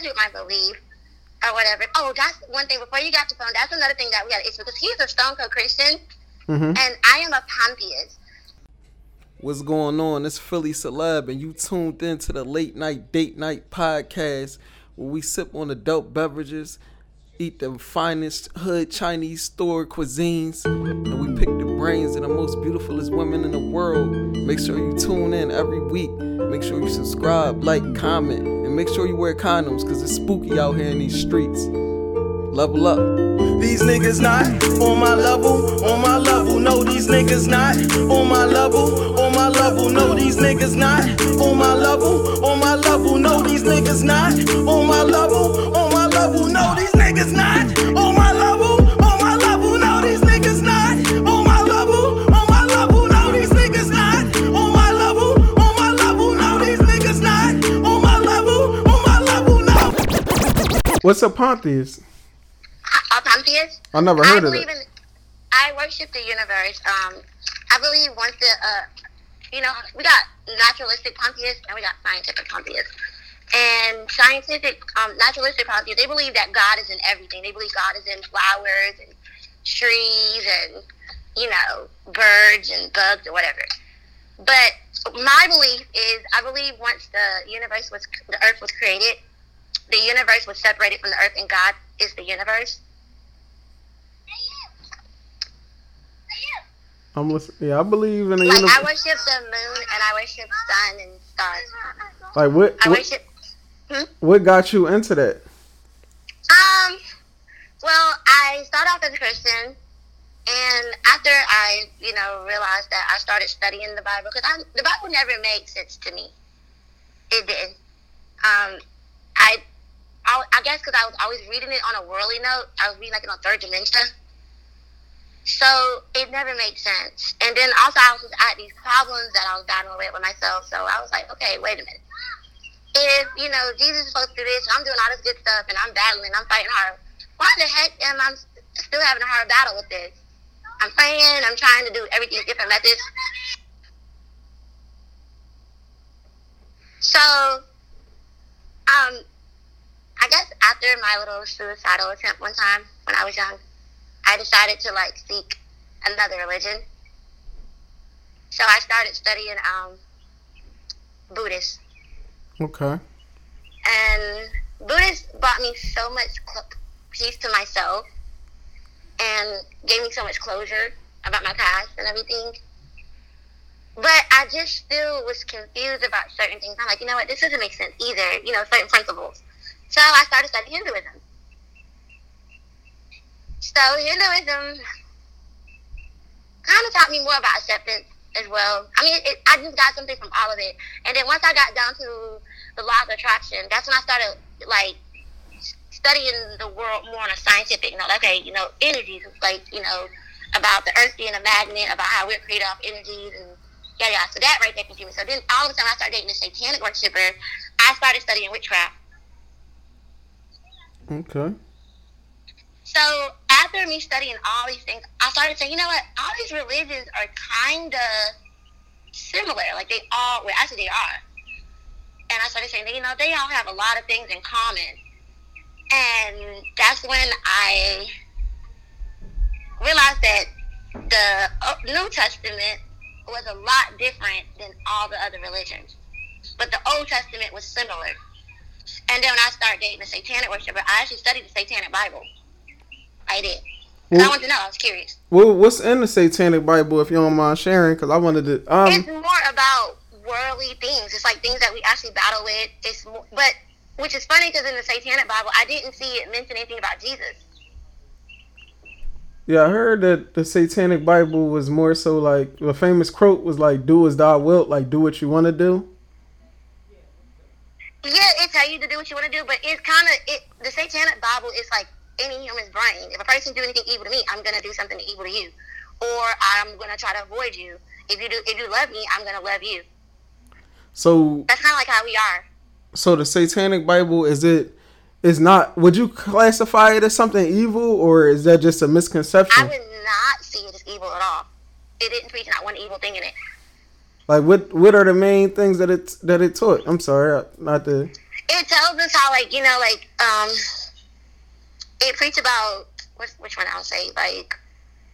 with my belief or whatever. Oh, that's one thing. Before you got the phone, that's another thing that we got. It's because he's a Stone Cold Christian, Mm-hmm. and I am a pantheist. What's going on? It's Philly Celeb, and you tuned in to the late night date night podcast where we sip on adult beverages, eat the finest hood Chinese store cuisines, and we pick the brains of the most beautifulest women in the world. Make sure you tune in every week. Make sure you subscribe, like, comment, and make sure you wear condoms because it's spooky out here in these streets. Level up. These niggas not on my level, on my level. No, these niggas not on my level, on my level. No, these niggas not on my level, on my level. No, these niggas not on my level, on my level. No, What's a pantheist? A pantheist. I never I heard of believe it. in. I worship the universe. Um, I believe once the, uh, you know, we got naturalistic pantheists and we got scientific pantheists. And scientific, um, naturalistic pantheists, they believe that God is in everything. They believe God is in flowers and trees and, you know, birds and bugs or whatever. But my belief is, I believe once the universe was, the earth was created, the universe was separated from the earth, and God is the universe. I'm listening. Yeah, I believe in the Like I worship the moon and I worship sun and stars. Like what? I What, worship. what got you into that? Um. Well, I started off as a Christian, and after I, you know, realized that I started studying the Bible because the Bible never made sense to me. It did. Um, I, I, I guess because I was always reading it on a worldly note. I was reading like in a third dimension. So it never made sense. And then also I was just at these problems that I was battling with with myself. So I was like, okay, wait a minute. If, you know, Jesus is supposed to do this, and I'm doing all this good stuff, and I'm battling, I'm fighting hard, why the heck am I still having a hard battle with this? I'm praying, I'm trying to do everything different methods. So, um, I guess after my little suicidal attempt one time when I was young, I decided to like seek another religion. So I started studying um, Buddhist, Okay. and Buddhist brought me so much cl- peace to myself, and gave me so much closure about my past and everything. But I just still was confused about certain things. I'm like, you know what, this doesn't make sense either. You know, certain principles. So I started studying Hinduism. So Hinduism kind of taught me more about acceptance as well. I mean, it, I just got something from all of it. And then once I got down to the law of attraction, that's when I started like studying the world more on a scientific note. Okay, you know, energies, like you know, about the Earth being a magnet, about how we're created off energies, and yeah, yeah. So that right there confused me. So then all of a sudden, I started dating a satanic worshiper. I started studying witchcraft. Okay. So after me studying all these things, I started saying, you know what? All these religions are kind of similar. Like they all, well, actually they are. And I started saying, you know, they all have a lot of things in common. And that's when I realized that the uh, New Testament was a lot different than all the other religions. But the Old Testament was similar. And then when I started dating a satanic worshiper, I actually studied the satanic Bible. I did. 'Cause I Well, wanted to know. I was curious. well, what's in the Satanic Bible, if you don't mind sharing? Because I wanted to. it's Um. more about worldly things. It's like things that we actually battle with. It's more, but which is funny because in the Satanic Bible, I didn't see it mention anything about Jesus. Yeah, I heard that the Satanic Bible was more so like the famous quote was like, "Do as thou wilt," like do what you want to do. Yeah, it tell you to do what you want to do, but it's kind of it. The Satanic Bible is like any human's brain. If a person do anything evil to me, I'm gonna do something evil to you, or I'm gonna try to avoid you. If you do, if you love me, I'm gonna love you. So, That's kind of like how we are. so the Satanic Bible is it? Is not? Would you classify it as something evil, or is that just a misconception? I would not see it as evil at all. It didn't preach not one evil thing in it. Like, what what are the main things that it that it taught? I'm sorry, not the. it tells us how like you know like um it preach about which, which one I'll say like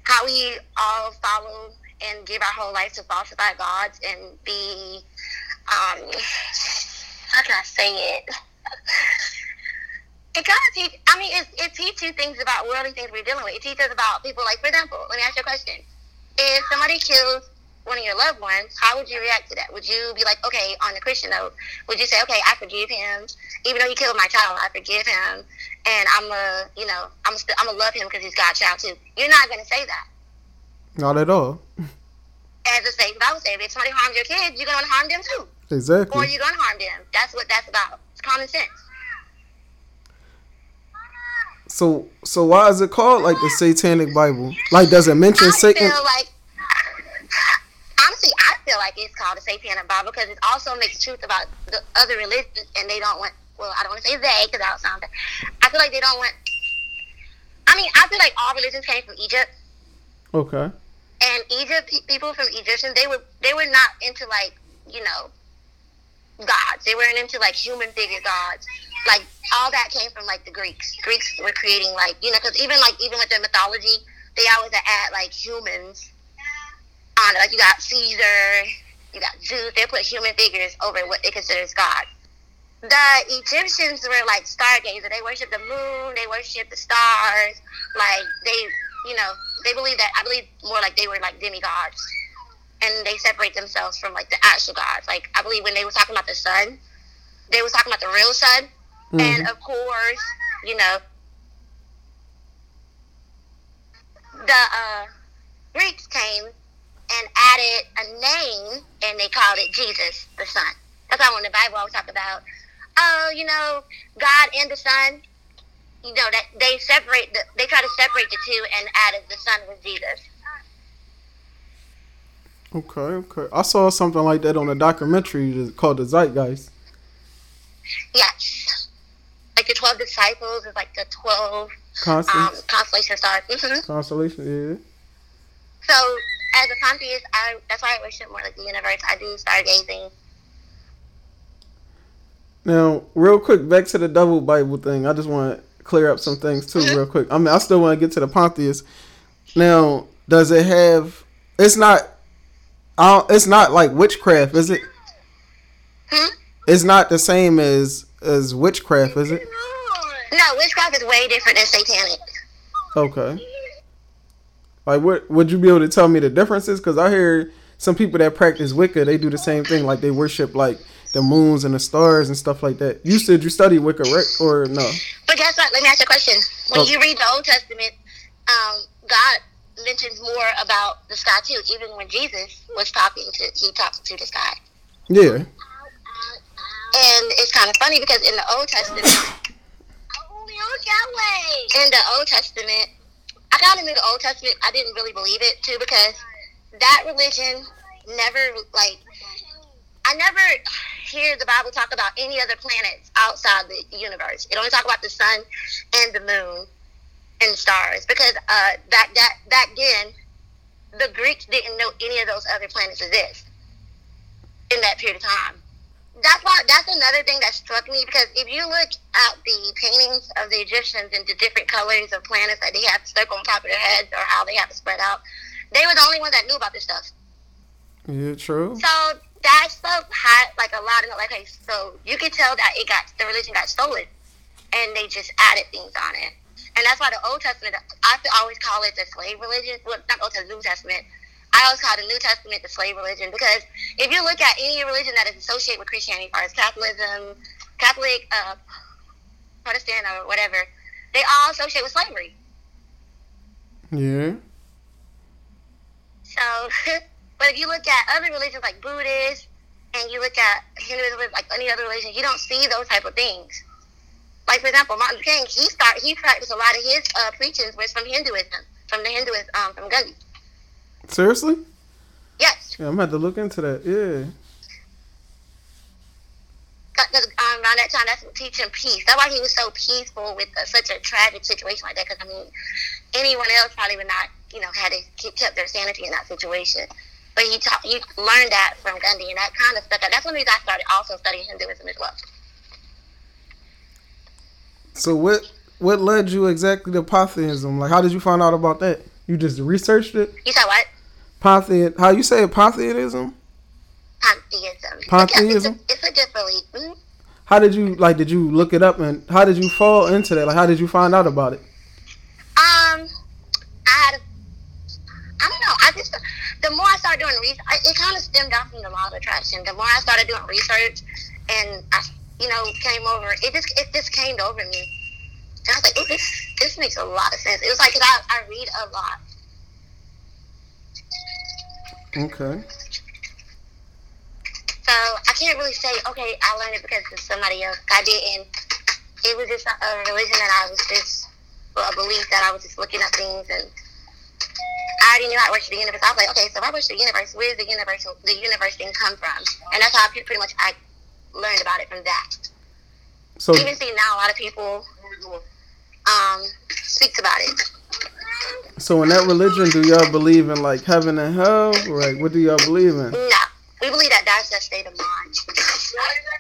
how we all follow and give our whole life to falsify gods and be um how can I say it? It kind of teach. I mean, it, it teaches you things about worldly things we're dealing with. It teaches about people. Like, for example, let me ask you a question: If somebody kills one of your loved ones, how would you react to that? Would you be like, okay, on the Christian note, would you say, okay, I forgive him, even though he killed my child, I forgive him, and I'm a, you know, I'm still, I'm gonna love him because he's God's child too. You're not gonna say that. Not at all. As the same Bible says, if somebody harms your kids, you're gonna harm them too, Exactly. or you're gonna harm them. That's what that's about. It's common sense. So so why is it called like the Satanic Bible? Like does it mention Satan? like I feel like it's called the Satanic Bible because it also makes truth about the other religions, and they don't want. Well, I don't want to say they because that'll sound. bad. I feel like they don't want. I mean, I feel like all religions came from Egypt, Okay. and Egypt people from Egyptian they were they were not into like you know gods. They weren't into like human figure gods. Like all that came from like the Greeks. Greeks were creating like you know because even like even with their mythology, they always add like humans Like you got Caesar, you got Zeus. They put human figures over what they consider as God. The Egyptians were like stargazers. They worship the moon. They worship the stars. Like they, you know, they believe that. I believe more like they were like demigods, and they separate themselves from like the actual gods. Like I believe when they were talking about the sun, they was talking about the real sun, and Mhm. of course, you know, the uh, Greeks came and added a name, and they called it Jesus, the Son. That's why when the Bible I always talk about, oh, you know, God and the Son. You know that they separate. The, they try to separate the two, and added the Son was Jesus. Okay, okay. I saw something like that on a documentary called The Zeitgeist. Yes, like the twelve disciples is like the twelve um, constellation stars. hmm Constellation, yeah. So as a pantheist, I that's why I worship more like the universe. I do stargazing. Now, real quick, back to the double Bible thing. I just want to clear up some things too, Mhm. real quick. I mean, I still want to get to the Pontius. Now, does it have? It's not. It's not like witchcraft, is it? Hmm? It's not the same as as witchcraft, is it? No, witchcraft is way different than satanic. Okay. Like, what would you be able to tell me the differences? Because I hear some people that practice Wicca, they do the same thing. Like, they worship like the moons and the stars and stuff like that. You said you study Wicca, right? Or no? But guess what? Let me ask you a question. When Oh. you read the Old Testament, um, God mentions more about the sky too. Even when Jesus was talking to, he talks to the sky. Yeah. And it's kind of funny because in the Old Testament, in the Old Testament, I of knew the Old Testament. I didn't really believe it too because that religion never like I never hear the Bible talk about any other planets outside the universe. It only talk about the sun and the moon and stars because uh, back that back then the Greeks didn't know any of those other planets exist in that period of time. That's why that's another thing that struck me because if you look at the paintings of the Egyptians and the different colors of planets that they have stuck on top of their heads or how they have it spread out, they were the only ones that knew about this stuff. Yeah, true. So that stuff had like a lot of like okay, so you could tell that it got the religion got stolen, and they just added things on it, and that's why the Old Testament I always call it the slave religion. Well, not Old Testament, New Testament. I always call the New Testament the slave religion because if you look at any religion that is associated with Christianity, as far as Catholicism, Catholic, uh, Protestant, or whatever, they all associate with slavery. Yeah. So, but if you look at other religions like Buddhist, and you look at Hinduism, like any other religion, you don't see those type of things. Like for example, Martin Luther King, he start he practiced a lot of his uh, preachings was from Hinduism, from the Hinduism, um, from Gandhi. Seriously? Yes, Yeah, I'm gonna have to look into that. Yeah. because um, around that time, that's teaching peace. That's why he was so peaceful with uh, such a tragic situation like that. Because I mean, anyone else probably would not, you know, had to kept their sanity in that situation. But he taught, he learned that from Gandhi, and that kind of stuff. That's one reason I started also studying Hinduism as well. So what what led you exactly to pantheism? Like, how did you find out about that? You just researched it. You said what? Pantheon. How you say it? Pantheism. Pantheism. Pantheism? It's a, it's a good belief. How did you like? Did you look it up and how did you fall into that? Like, how did you find out about it? Um, I had, a, I don't know. I just the more I started doing research, it kind of stemmed off from the law of attraction. The more I started doing research, and I, you know, came over, it just it just came over me, and I was like, oh, this this makes a lot of sense. It was like 'cause I I read a lot. Okay. So I can't really say, okay, I learned it because of somebody else. I didn't. It was just a, religion that I was just, well, a belief that I was just looking at things and I already knew how to worship the universe. I was like, okay, so if I worship the universe, where does the universe, the universe thing come from? And that's how I pretty much I learned about it from that. So Even see now, a lot of people um, speaks about it. So in that religion, do y'all believe in like heaven and hell? Like, what do y'all believe in? No, we believe that that's a state of mind.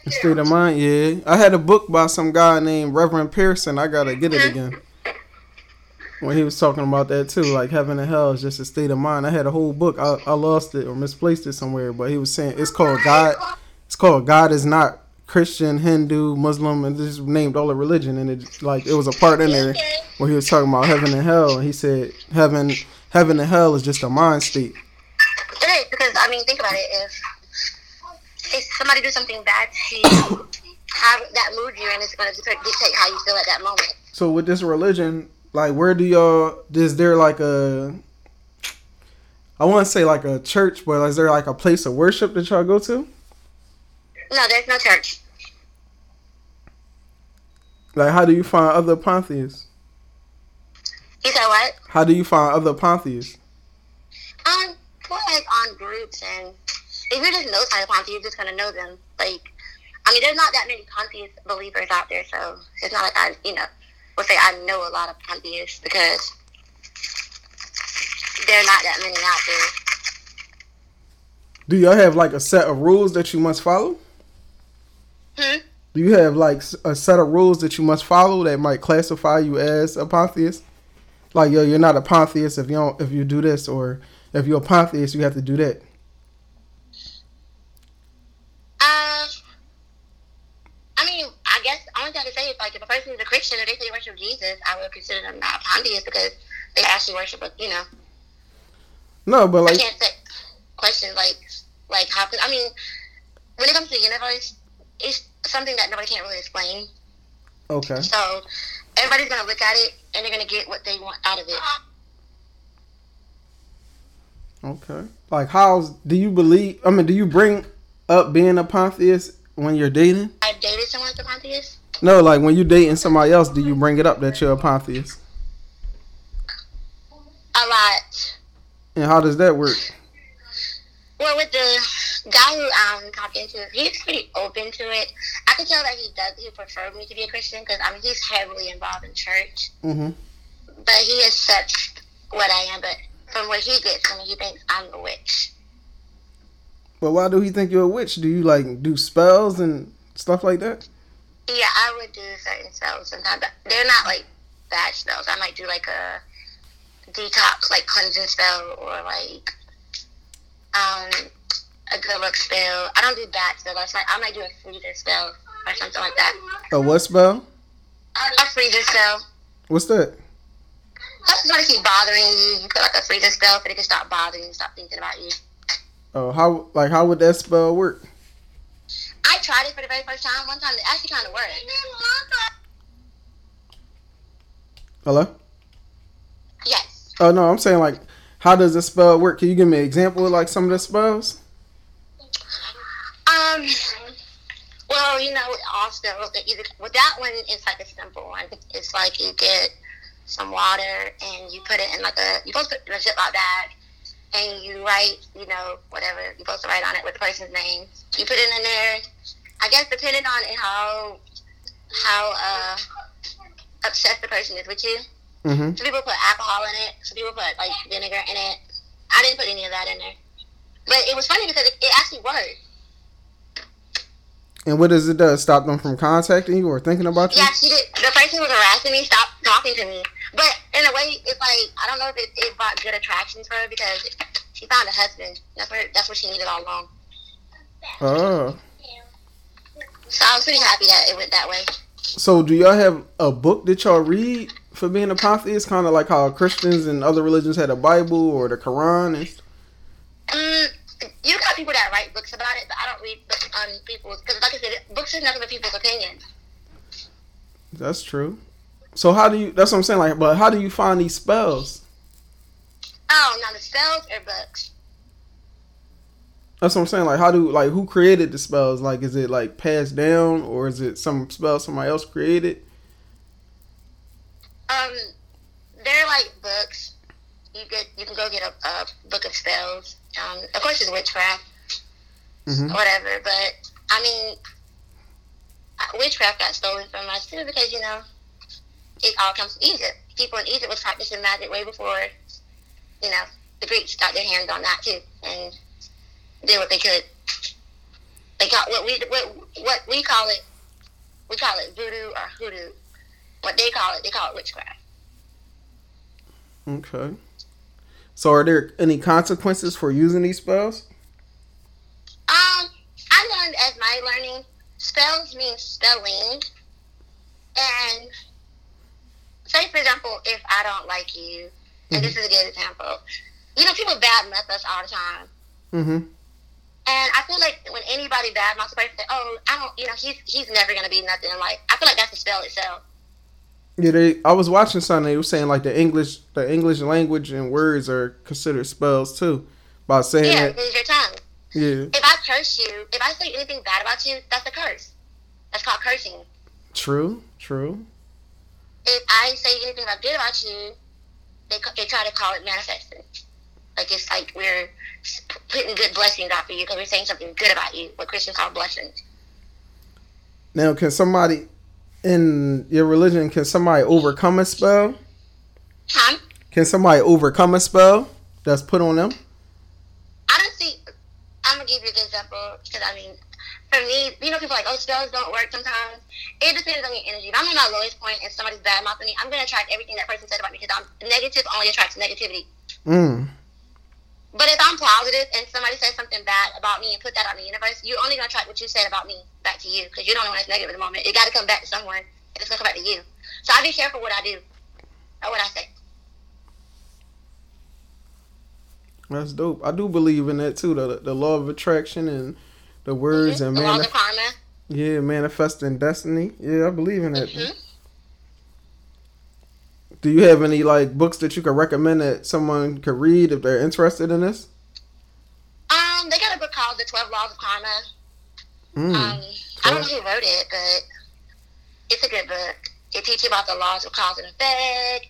State of mind, yeah. I had a book by some guy named Reverend Pearson. I gotta get it again. Mm-hmm. When he was talking about that too, like heaven and hell is just a state of mind. I had a whole book. I, I lost it or misplaced it somewhere, but he was saying it's called God. It's called God is not Christian, Hindu, Muslim, and just named all the religion. And it like it was a part in there where he was talking about heaven and hell. And he said heaven, heaven and hell is just a mind state. It is because I mean, think about it. If if somebody do something bad to you, how that mood you're in is going to dictate how you feel at that moment. So with this religion, like where do y'all is there like a I want to say like a church, but is there like a place of worship that y'all go to? No, there's no church. Like how do you find other pantheists? You said what? How do you find other pantheists? Um, more like on groups, and if you just know Cyberpunk, you're just gonna know them. Like, I mean, there's not that many pantheist believers out there, so it's not like I, you know, will say I know a lot of pantheists because there are not that many out there. Do y'all have like a set of rules that you must follow? Hmm? Do you have like a set of rules that you must follow that might classify you as a pantheist? Like yo, you're not a pantheist if you don't if you do this, or if you're a pantheist, you have to do that. Uh, I mean, I guess only thing I can say is like if a person is a Christian or they say they worship Jesus, I would consider them not pantheist because they actually worship, you know. No, but like I can't say questions like like how. I mean, when it comes to the universe, it's something that nobody can really explain. okay. So everybody's gonna look at it and they're gonna get what they want out of it. Okay. Like, how's do you believe? I mean, do you bring up being a pantheist when you're dating? I dated someone a pantheist. No, like when you're dating somebody else, do you bring it up that you're a pantheist? A lot. And how does that work? Well, with the guy who um talked into it, he's pretty open to it. I can tell that he does. He prefer me to be a Christian because I mean he's heavily involved in church, hmm but he accepts what I am. But from what he gets from me, he thinks I'm a witch. But why do he think you're a witch? Do you like do spells and stuff like that? Yeah, I would do certain spells sometimes. But they're not like bad spells. I might do like a detox, like cleansing spell, or like um a good luck spell. I don't do bad spells. Like I might do a freezer spell or something like that. A what spell? A freezer spell. What's that? That's just gonna keep bothering you. You put like a freezer spell so they can stop bothering you, stop thinking about you. Oh, how like how would that spell work? I tried it for the very first time. One time, it actually kind of worked. Hello? Yes. Oh no, I'm saying like, how does the spell work? Can you give me an example of like some of the spells? Um. Well, you know, also either with that one, it's like a simple one. It's like you get some water and you put it in like a you supposed to put it in a Ziploc bag and you write, you know, whatever you're supposed to write on it with the person's name. You put it in there. I guess depending on how how uh upset the person is with you. Mm-hmm. Some people put alcohol in it. Some people put like vinegar in it. I didn't put any of that in there, but it was funny because it, it actually worked. And what does it do? Stop them from contacting you or thinking about you? Yeah, she did. The person who was harassing me stopped talking to me. But in a way, it's like I don't know if it, it brought good attractions for her because she found a husband. That's what that's what she needed all along. Oh. So I was pretty happy that it went that way. So do y'all have a book that y'all read for being a polytheist? Kind of like how Christians and other religions had a Bible or the Quran. And, Mm, you got people that write books about it, but I don't read books on people's because, like I said, books are nothing but people's opinions. that's true. So how do you? That's what I'm saying. Like, but how do you find these spells? Oh, now the spells are books. That's what I'm saying. Like, how do like who created the spells? Like, is it like passed down or is it some spell somebody else created? Um, they're like books. You get you can go get a, a book of spells. Um, of course, it's witchcraft, Mhm. whatever. But I mean, witchcraft got stolen from us too because you know it all comes from Egypt. People in Egypt was practicing magic way before you know the Greeks got their hands on that too and did what they could. They got what we what what we call it. We call it voodoo or hoodoo. What they call it, they call it witchcraft. Okay. So are there any consequences for using these spells? Um, I learned as my learning spells mean spelling, and say for example, if I don't like you, and this is a good example, you know, people bad mouth us all the time, Mm-hmm. and I feel like when anybody bad mouths a person, say, oh, I don't, you know, he's he's never gonna be nothing. in life. I feel like that's the spell itself. Yeah, they. I was watching something. They were saying like the English, the English language and words are considered spells too. By saying Yeah, that, your tongue. Yeah, If I curse you, if I say anything bad about you, that's a curse. That's called cursing. true, true. if I say anything about good about you, they they try to call it manifesting. Like it's like we're putting good blessings out for you because we're saying something good about you. What Christians call blessings. Now, can somebody in your religion can somebody overcome a spell? Huh? Can somebody overcome a spell that's put on them? I don't see. I'm gonna give you an example because I mean, for me, you know, people are like, oh, spells don't work sometimes. It depends on your energy. If I'm at my lowest point and somebody's bad mouthing me, I'm gonna attract everything that person said about me because I'm negative only attracts negativity. Mm. But if I'm positive and somebody says something bad about me and put that on the universe, you're only gonna attract what you said about me back to you because you're the only one that's negative at the moment. It got to come back to someone. It's gonna come back to you. So I be careful what I do or what I say. That's dope. I do believe in that too. The the law of attraction and the words Mhm. and the manif- of karma. yeah, manifesting destiny. Yeah, I believe in that. hmm Do you have any like books that you could recommend that someone could read if they're interested in this? Um, they got a book called The Twelve Laws of Karma. Mm. Um, I don't know who wrote it, but it's a good book. It teaches you about the laws of cause and effect.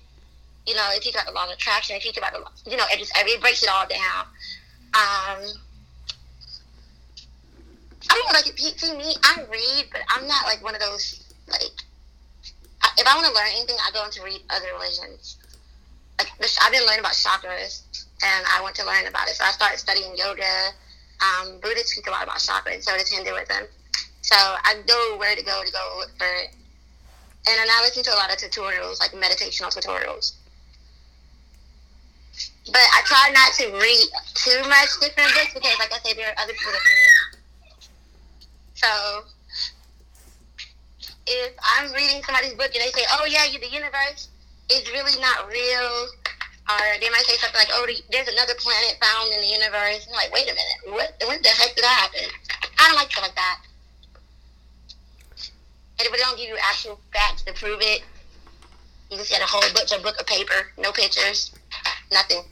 You know, it teaches about the law of attraction. It teaches about the, law- you know, it just it breaks it all down. Um, I don't know, like see me, I read, but I'm not like one of those like. If I want to learn anything, I go into read other religions. Like this, I've been learning about chakras, and I want to learn about it. So I started studying yoga. Um, Buddhists speak a lot about chakras, and so does Hinduism. So I know where to go to go look for it. And then I listen to a lot of tutorials, like meditational tutorials. But I try not to read too much different books because, like I said, there are other people that can. So if I'm reading somebody's book and they say, "Oh yeah, you the universe is really not real," or they might say something like, "Oh, there's another planet found in the universe," I'm like, "Wait a minute, what? When the heck did that happen?" I don't like stuff like that. And if they don't give you actual facts to prove it, you just get a whole bunch of book of paper, no pictures, nothing.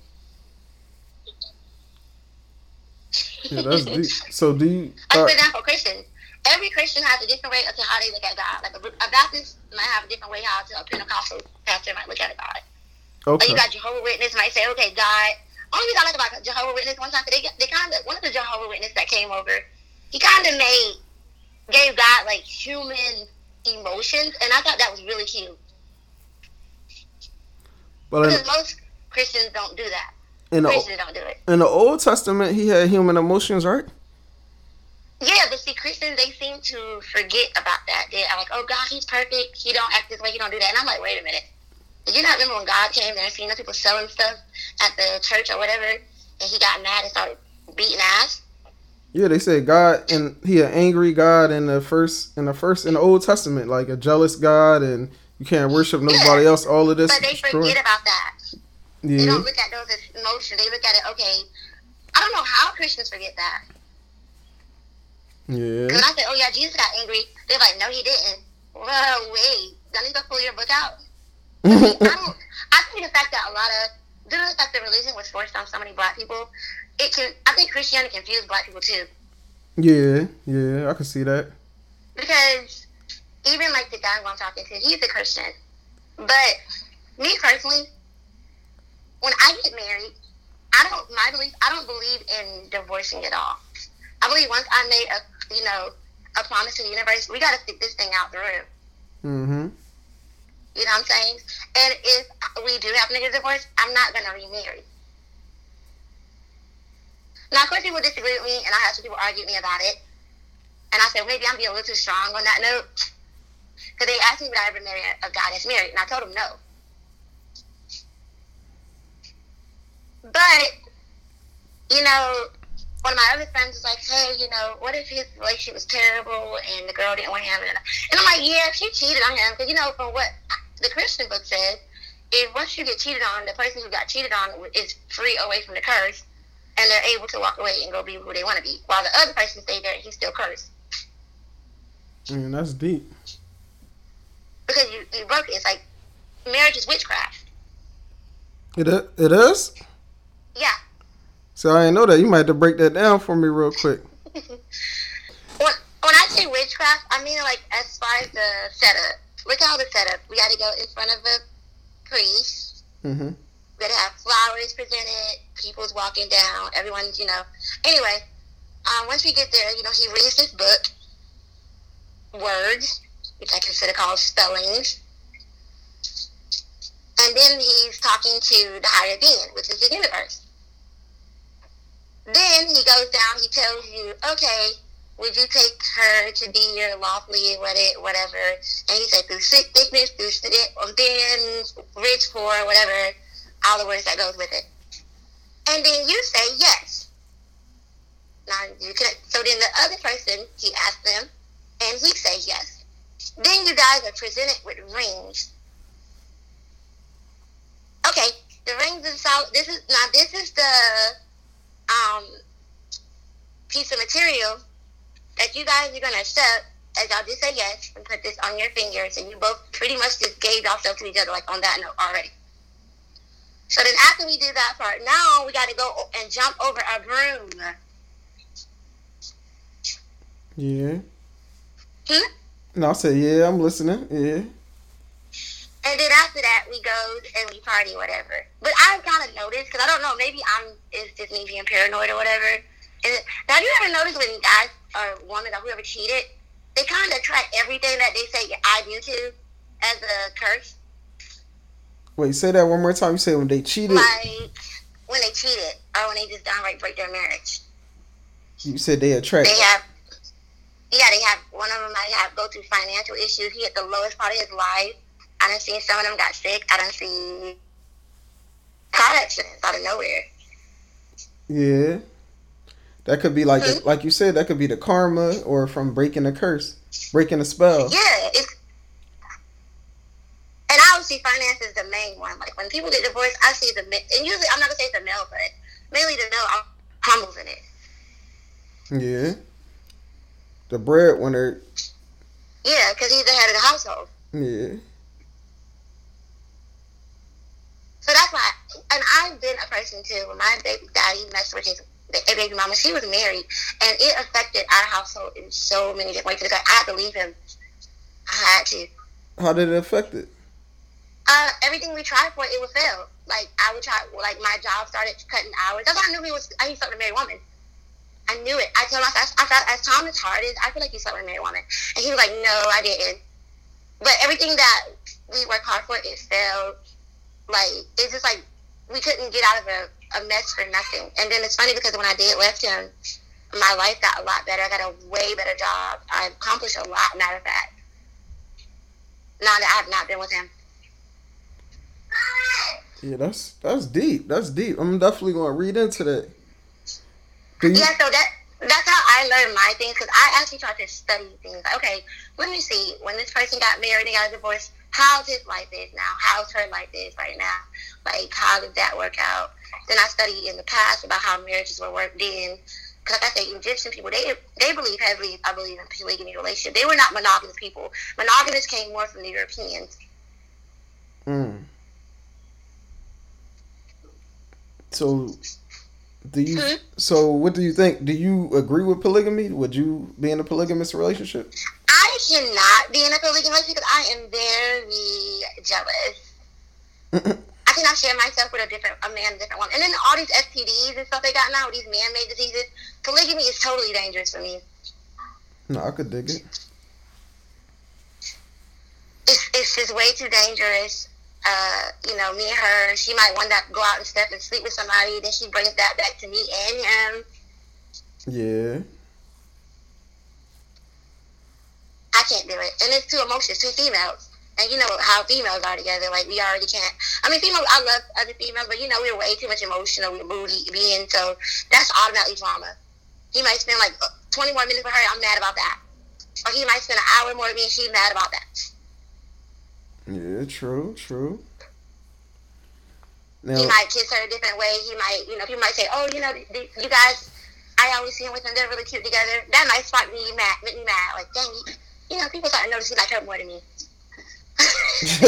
Yeah, that's deep. So do you? Like, Uh, for example, Christians. Every Christian has a different way of how they look at God. Like a, a Baptist might have a different way how to a Pentecostal pastor might look at God. Or okay. you got Jehovah Witness might say, okay, God. Only thing I like about Jehovah Witness one time, they they kind of one of the Jehovah Witness that came over, he kind of made gave God like human emotions, and I thought that was really cute But because most Christians don't do that. In the Christians don't do it. in the Old Testament, he had human emotions, right? Yeah, but see, Christians they seem to forget about that. They're like, "Oh God, He's perfect. He don't act this way. He don't do that." And I'm like, "Wait a minute. Did you not remember when God came there and seen the people selling stuff at the church or whatever, and He got mad and started beating ass?" Yeah, they said God and he an angry God in the first in the first in the Old Testament, like a jealous God, and you can't worship nobody Yeah. else. All of this, But they forget about that. They don't look at those as emotions. They look at it, okay. I don't know how Christians forget that. yeah. Because I said, oh yeah, Jesus got angry. They're like, no, he didn't. Well, wait. Y'all need to pull your book out. I don't. I think the fact that a lot of due to the fact that religion was forced on so many black people, it can. I think Christianity confused black people too. yeah, yeah, I can see that. Because even like the guy I'm talking to, he's a Christian. But me personally, when I get married, I don't my belief I don't believe in divorcing at all. I believe once I made a you know, a promise to the universe, we gotta stick this thing out through. Mm-hmm. You know what I'm saying? And if we do happen to get divorce, I'm not gonna remarry. Now, of course, people disagree with me, and I have some people argue with me about it. And I said, maybe I'm being a little too strong on that note. Because they asked me would I ever marry a guy that's married, and I told them no. But, you know, one of my other friends was like, hey, you know, what if his relationship was terrible and the girl didn't want him? And I'm like, yeah, she cheated on him. Because, you know, from what the Christian book says, if once you get cheated on, the person who got cheated on is free away from the curse, and they're able to walk away and go be who they want to be, while the other person stayed there and he's still cursed Man, that's deep. because you, you broke it. It's like marriage is witchcraft. It it is. Yeah. So I didn't know that. You might have to break that down for me real quick. when, when I say witchcraft, I mean like as far as the setup. Look how the setup. We got to go in front of a priest. Mm-hmm. We got to have flowers presented. People's walking down. Everyone's, you know. Anyway, um, once we get there, you know, he reads this book, words, which I consider called spellings. And then he's talking to the higher being, which is the universe. Then he goes down, he tells you, okay, would you take her to be your lawfully wedded, whatever? And he said, through sick, sickness, through um, thin, rich, poor, whatever, all the words that goes with it. And then you say yes. Now you can. So then the other person, he asked them, and he says yes. Then you guys are presented with rings. Okay, the rings is solid. This is now. This is the um piece of material that you guys are gonna accept as y'all just say yes and put this on your fingers, and you both pretty much just gave yourself to each other like on that note already. So then after we do that part, now we got to go and jump over a broom. Yeah. Hmm? No, I said yeah. I'm listening. Yeah. And then after that, we go and we party, whatever. But I kind of noticed because I don't know, maybe I'm it's just me being paranoid or whatever. And now, have you ever noticed when guys or women or whoever cheated, they kind of track everything that they say I do to as a curse. Wait, say that one more time. You say when they cheated. Like when they cheated or when they just downright break their marriage. You said they attract. They have, yeah, they have, one of them might have go through financial issues. He at the lowest part of his life. I done seen some of them got sick. I done seen car accidents out of nowhere. Yeah. That could be like the, Mhm. like you said. That could be the karma or from breaking a curse, breaking a spell. Yeah, it's, and obviously finance is the main one. Like when people get divorced, I see the, and usually I'm not gonna say it's the male, but mainly the male um, crumbles in it. Yeah. The breadwinner. Yeah, because he's the head of the household. Yeah. So that's why, and I've been a person too. When my baby daddy messed with his baby mama, she was married, and it affected our household in so many different ways. Because I had to leave him. I had to. How did it affect it? Uh, everything we tried for, it would fail. Like I would try, like my job started cutting hours. That's why I knew he was. I he slept with a married woman. I knew it. I told myself, I felt as Tom is hard as I feel like you slept with a married woman, and he was like, "No, I didn't." But everything that we worked hard for, it failed. Like it's just like we couldn't get out of a, a mess for nothing. And then it's funny because when I did left him, my life got a lot better. I got a way better job. I accomplished a lot. Matter of fact, now that I've not been with him. Yeah, that's that's deep. That's deep. I'm definitely gonna read into that. You, Yeah, so that that's how I learned my things because I actually tried to study things. Okay, let me see when this person got married and got divorced. How's his life is now? How's her life is right now? Like, how did that work out? Then I studied in the past about how marriages were worked in. Because like I say, Egyptian people, they they believe heavily, I believe, in polygamy relationship. They were not monogamous people. Monogamous came more from the Europeans. mm. So, do you? Hmm? So, what do you think? Do you agree with polygamy? Would you be in a polygamous relationship? I cannot be in a polygamous relationship because I am very jealous. I cannot share myself with a different a man, a different woman. And then all these STDs and stuff they got now, these man-made diseases. Polygamy is totally dangerous for me. no, I could dig it. It's it's just way too dangerous. Uh, you know, me and her, she might one that go out and step and sleep with somebody, then she brings that back to me and him. Yeah. I can't do it. And it's two emotions, two females. And you know how females are together. Like we already can't. I mean, females. I love other females, but you know we're way too much emotional. We're moody being so that's automatically drama. He might spend like 20 more minutes with her. I'm mad about that. Or he might spend an hour more with me, and she's mad about that. Yeah. True. True. He Now, might kiss her a different way. He might, you know, people might say, "Oh, you know, th- th- you guys, I always see him with them. They're really cute together." That might spot me mad, make me mad. Like, dang, you, you know, people start to notice he like her more than me.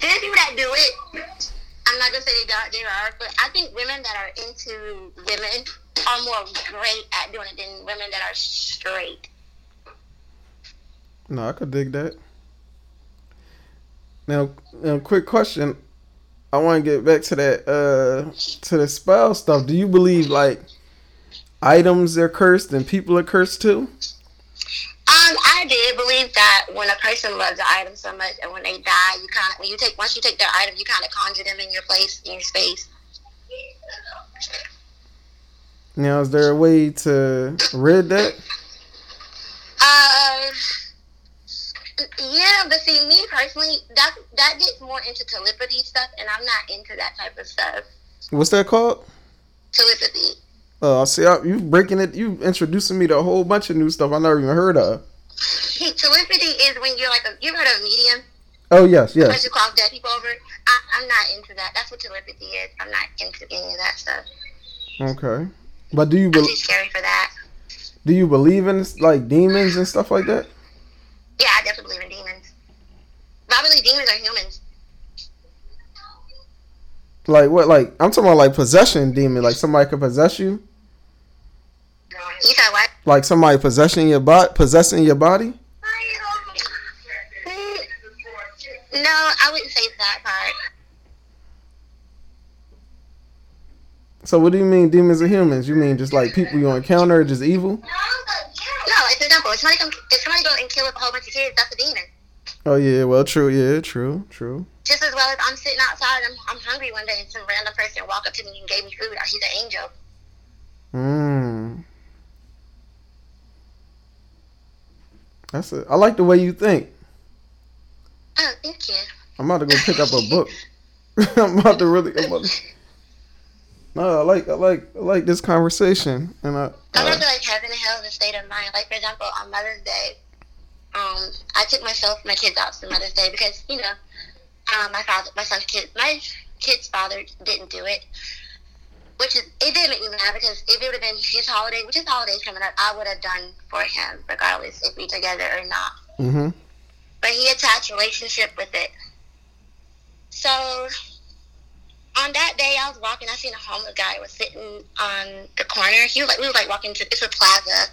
There's people that do it. I'm not gonna say they don't, they are, but I think women that are into women are more great at doing it than women that are straight. no, I could dig that. Now, now, quick question. I want to get back to that uh to the spell stuff. Do you believe like items are cursed and people are cursed too? Um, I did believe that when a person loves an item so much, and when they die, you kind of when you take once you take their item, you kind of conjure them in your place, in your space. Now, is there a way to rid that? Uh, yeah, but see, me personally, that that gets more into telepathy stuff, and I'm not into that type of stuff. What's that called? Telepathy. Uh, see, I, you breaking it. You introducing me to a whole bunch of new stuff I never even heard of. telepathy is when you're like a you heard of a medium? Oh yes, Yes. yes. you call dead people over. I, I'm not into that. That's what telepathy is. I'm not into any of that stuff. Okay, but do you I'm too scary for that. do you believe in like demons and stuff like that? Yeah, I definitely believe in demons. But I believe demons are humans. Like what? Like I'm talking about like possession demon. Like somebody could possess you. You said what? Like somebody possessing your body, possessing your body. No, I wouldn't say that part. So what do you mean demons are humans? You mean just like people you encounter are just evil? No, like for example, if somebody come, if somebody go and kill a whole bunch of kids, that's a demon. Oh yeah, well true, yeah, true, true. Just as well as I'm sitting outside, I'm, I'm hungry one day, and some random person walk up to me and gave me food. He's an angel. Mm. That's it. I like the way you think. Oh, thank you. I'm about to go pick up a book. I'm about to really. I'm about to, no, I like I like I like this conversation, and I. I Uh, feel like heaven and hell is a state of mind. Like for example, on Mother's Day, um, I took myself my kids out to Mother's Day because you know, um, my father, my son's kid, my kid's father didn't do it, which is it did make me mad because if it would have been his holiday, which his holiday's coming up, I would have done for him regardless if we together or not. mhm. But he attached relationship with it. So on that day, I was walking. I seen a homeless guy was sitting on the corner. He was like, we was like walking to it's a plaza,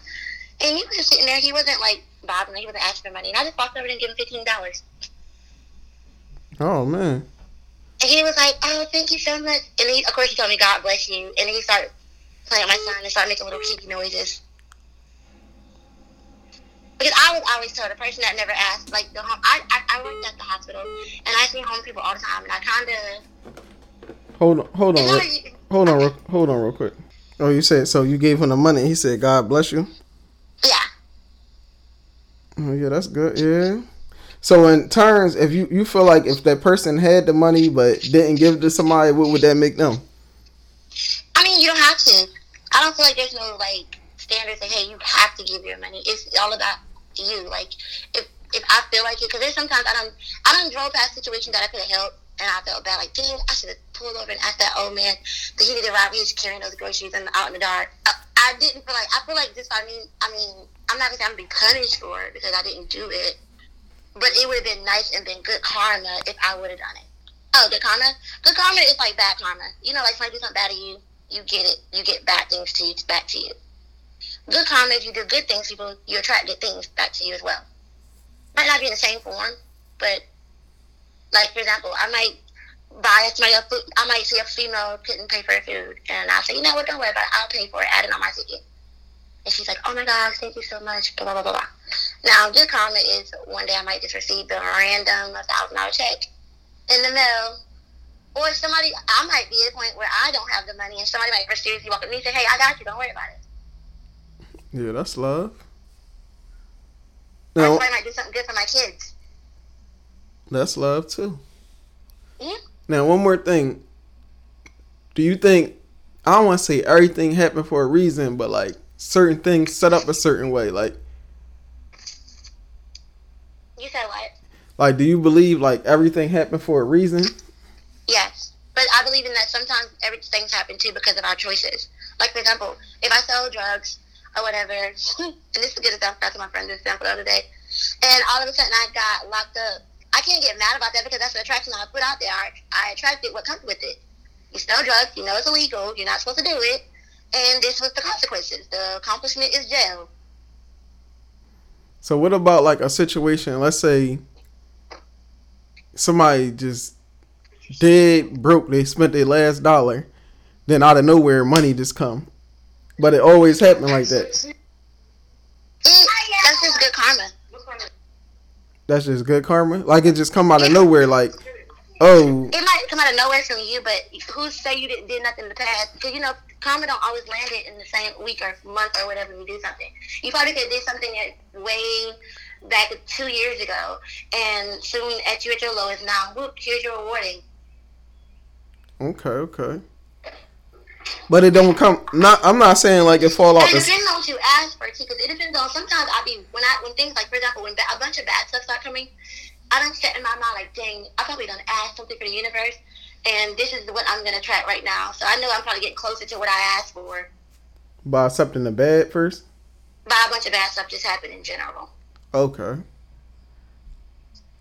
and he was just sitting there. He wasn't like bothering. He wasn't asking for money. And I just walked over and gave him fifteen dollars. Oh man. And he was like, "Oh, thank you so much." And he, of course, he told me, "God bless you." And then he started playing my son and started making little creaky noises. Because I was always told, a person that never asked, like the home, I, I, I worked at the hospital, and I see homeless people all the time, and I kind of Hold on, hold on, real- hold on, real, hold on, real quick. Oh, you said so? You gave him the money. He said, "God bless you." Yeah. Oh, yeah, that's good. Yeah. So in terms, if you you feel like if that person had the money but didn't give it to somebody, what would that make them? I mean, you don't have to. I don't feel like there's no like standards like, hey, you have to give your money. It's all about you. Like, if if I feel like it, because there's sometimes I don't I don't drove past situations that I could have helped, and I felt bad. Like, dang, I should have pulled over and asked that old man that he to ride me. He's carrying those groceries and out in the dark. I, I didn't feel like I feel like this. I mean, I mean, I'm not gonna say I'm gonna be punished for it because I didn't do it, but it would have been nice and been good karma if I would have done it. Oh, good karma. Good karma is like bad karma. You know, like somebody do something bad to you, you get it. You get bad things to you back to you. Good karma, if you do good things, people you attract good things back to you as well. Might not be in the same form, but like for example, I might buy somebody a food. I might see a female couldn't pay for her food, and I say, you know what, don't worry about it. I'll pay for it. Add it on my ticket. And she's like, oh my gosh, thank you so much. Blah blah blah blah. Now, good karma is one day I might just receive a random thousand dollar check in the mail. Or somebody, I might be at a point where I don't have the money, and somebody might mysteriously walk up to me and say, "Hey, I got you. Don't worry about it." Yeah, that's love. Or No, somebody might do something good for my kids. that's love too. Yeah. Now, one more thing. Do you think I don't want to say everything happened for a reason, but like certain things set up a certain way, like You said what? like do you believe like everything happened for a reason? Yes. But I believe in that sometimes everything's happen too because of our choices. Like, for example, if I sell drugs or whatever, and this is a good example, I got to my friend this example the other day, and all of a sudden I got locked up. I can't get mad about that because that's the attraction I put out there. I, I attracted what comes with it. You sell drugs, you know it's illegal, you're not supposed to do it, and this was the consequences. The accomplishment is jail. So what about like a situation? Let's say somebody just dead broke. They spent their last dollar, then out of nowhere money just come. But it always happened like that. Mm, that's just good karma. That's just good karma. Like it just come out of nowhere. Like oh It might come out of nowhere from you, but who say you didn't did nothing in the past? Because you know, karma don't always land it in the same week or month or whatever you do something. You probably could did something that way back two years ago, and soon at you at your lowest now, whoop, here's your rewarding. okay okay. But it don't come. Not I'm not saying like it fall off. It depends on what you ask for too, because it depends on. Sometimes I be when I when things like for example when a bunch of bad stuff start coming, I don't set in my mind like, dang, I probably done asked something for the universe, and this is what I'm gonna track right now. So I know I'm probably getting closer to what I asked for. by accepting the bad first. By a bunch of bad stuff just happened in general. Okay.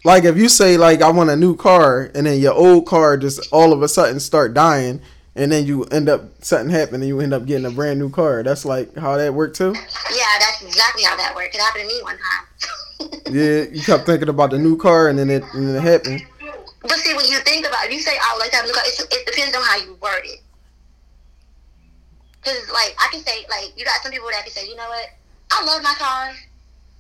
Like if you say like I want a new car and then your old car just all of a sudden start dying and then you end up something happen and you end up getting a brand new car. That's like how that worked too. Yeah, that's exactly how that worked. It happened to me one time. Yeah, you kept thinking about the new car and then it and then it happened. But see, when you think about it, you say, "I would like to have a new car," it, it depends on how you word it. Because, like, I can say, like, you got some people that can say, "You know what? I love my car,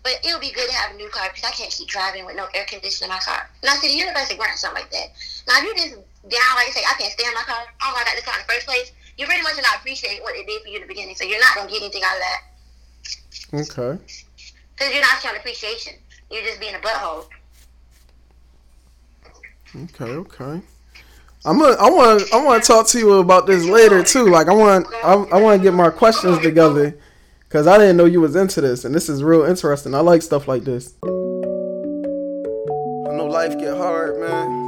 but it would be good to have a new car because I can't keep driving with no air conditioning in my car." And I said, "The universe grant something like that." Now, if you just down, like I say, I can't stand my car. Don't I got this car in the first place. You pretty much not appreciate what it did for you in the beginning, so you're not gonna get anything out of that Okay. because you're not showing appreciation. You're just being a butthole. Okay, okay. I'm gonna, I want I want to talk to you about this later too. Like I want I, I want to get my questions together cuz I didn't know you was into this and this is real interesting. I like stuff like this. I know life get hard, man.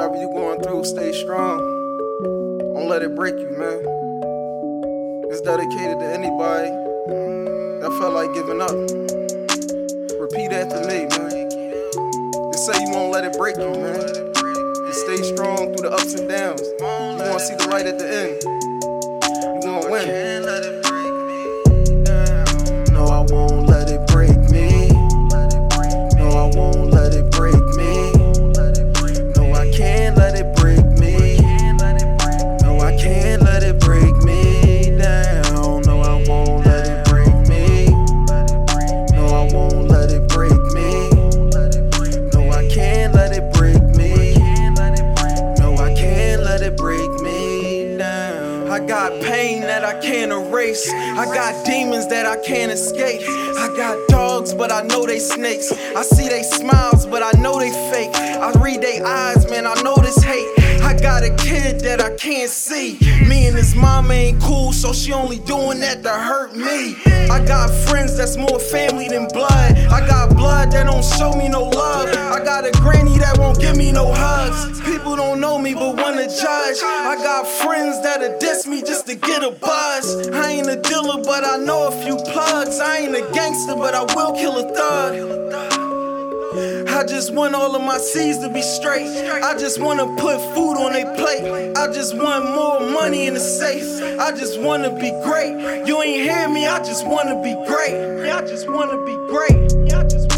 Whatever you going through, stay strong. Don't let it break you, man. It's dedicated to anybody that felt like giving up. Repeat after me, man. Just say you won't let it break you, man. Just stay strong through the ups and downs. You wanna see the light at the end. You gonna win. I got demons that I can't escape. I got dogs, but I know they snakes. I see they smiles, but I know they fake. I read they eyes, man, I know this hate. I got a kid that I can't see. And his mama ain't cool, so she only doing that to hurt me. I got friends that's more family than blood. I got blood that don't show me no love. I got a granny that won't give me no hugs. People don't know me but wanna judge. I got friends that'll diss me just to get a buzz. I ain't a dealer, but I know a few plugs. I ain't a gangster, but I will kill a thug. I just want all of my seeds to be straight. I just wanna put food on their plate. I just want more money in the safe. I just wanna be great. You ain't hear me, I just wanna be great. I just wanna be great.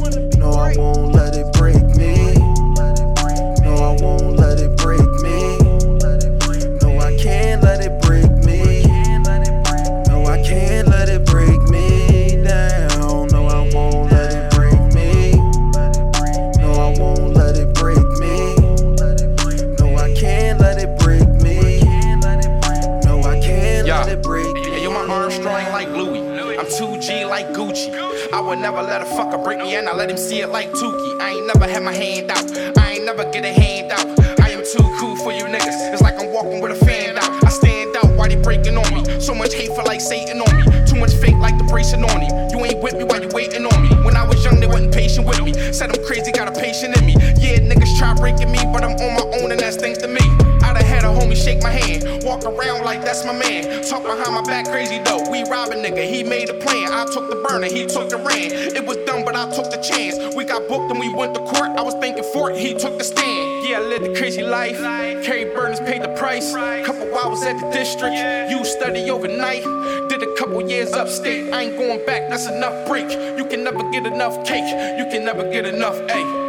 Never let a fucker break me and I let him see it like Tukey. I ain't never had my hand out. I ain't never get a hand out. I am too cool for you niggas. It's like I'm walking with a fan out. I stand out while they breaking on me. So much hate for like Satan on me. Too much fake like the bracing on him. You ain't with me while you waiting on me. When I was young, they wasn't patient with me. Said I'm crazy, got a patient in me. Yeah, niggas try breaking me, but I'm on my shake my hand, walk around like that's my man. Talk behind my back crazy though. We rob a nigga, he made a plan. I took the burner, he took the ran. It was dumb, but I took the chance. We got booked and we went to court. I was thinking for it, he took the stand. Yeah, I lived a crazy life. Carry burdens, paid the price. Couple hours at the district, you study overnight. Did a couple years upstate. I ain't going back, that's enough break. You can never get enough cake, you can never get enough, ayy.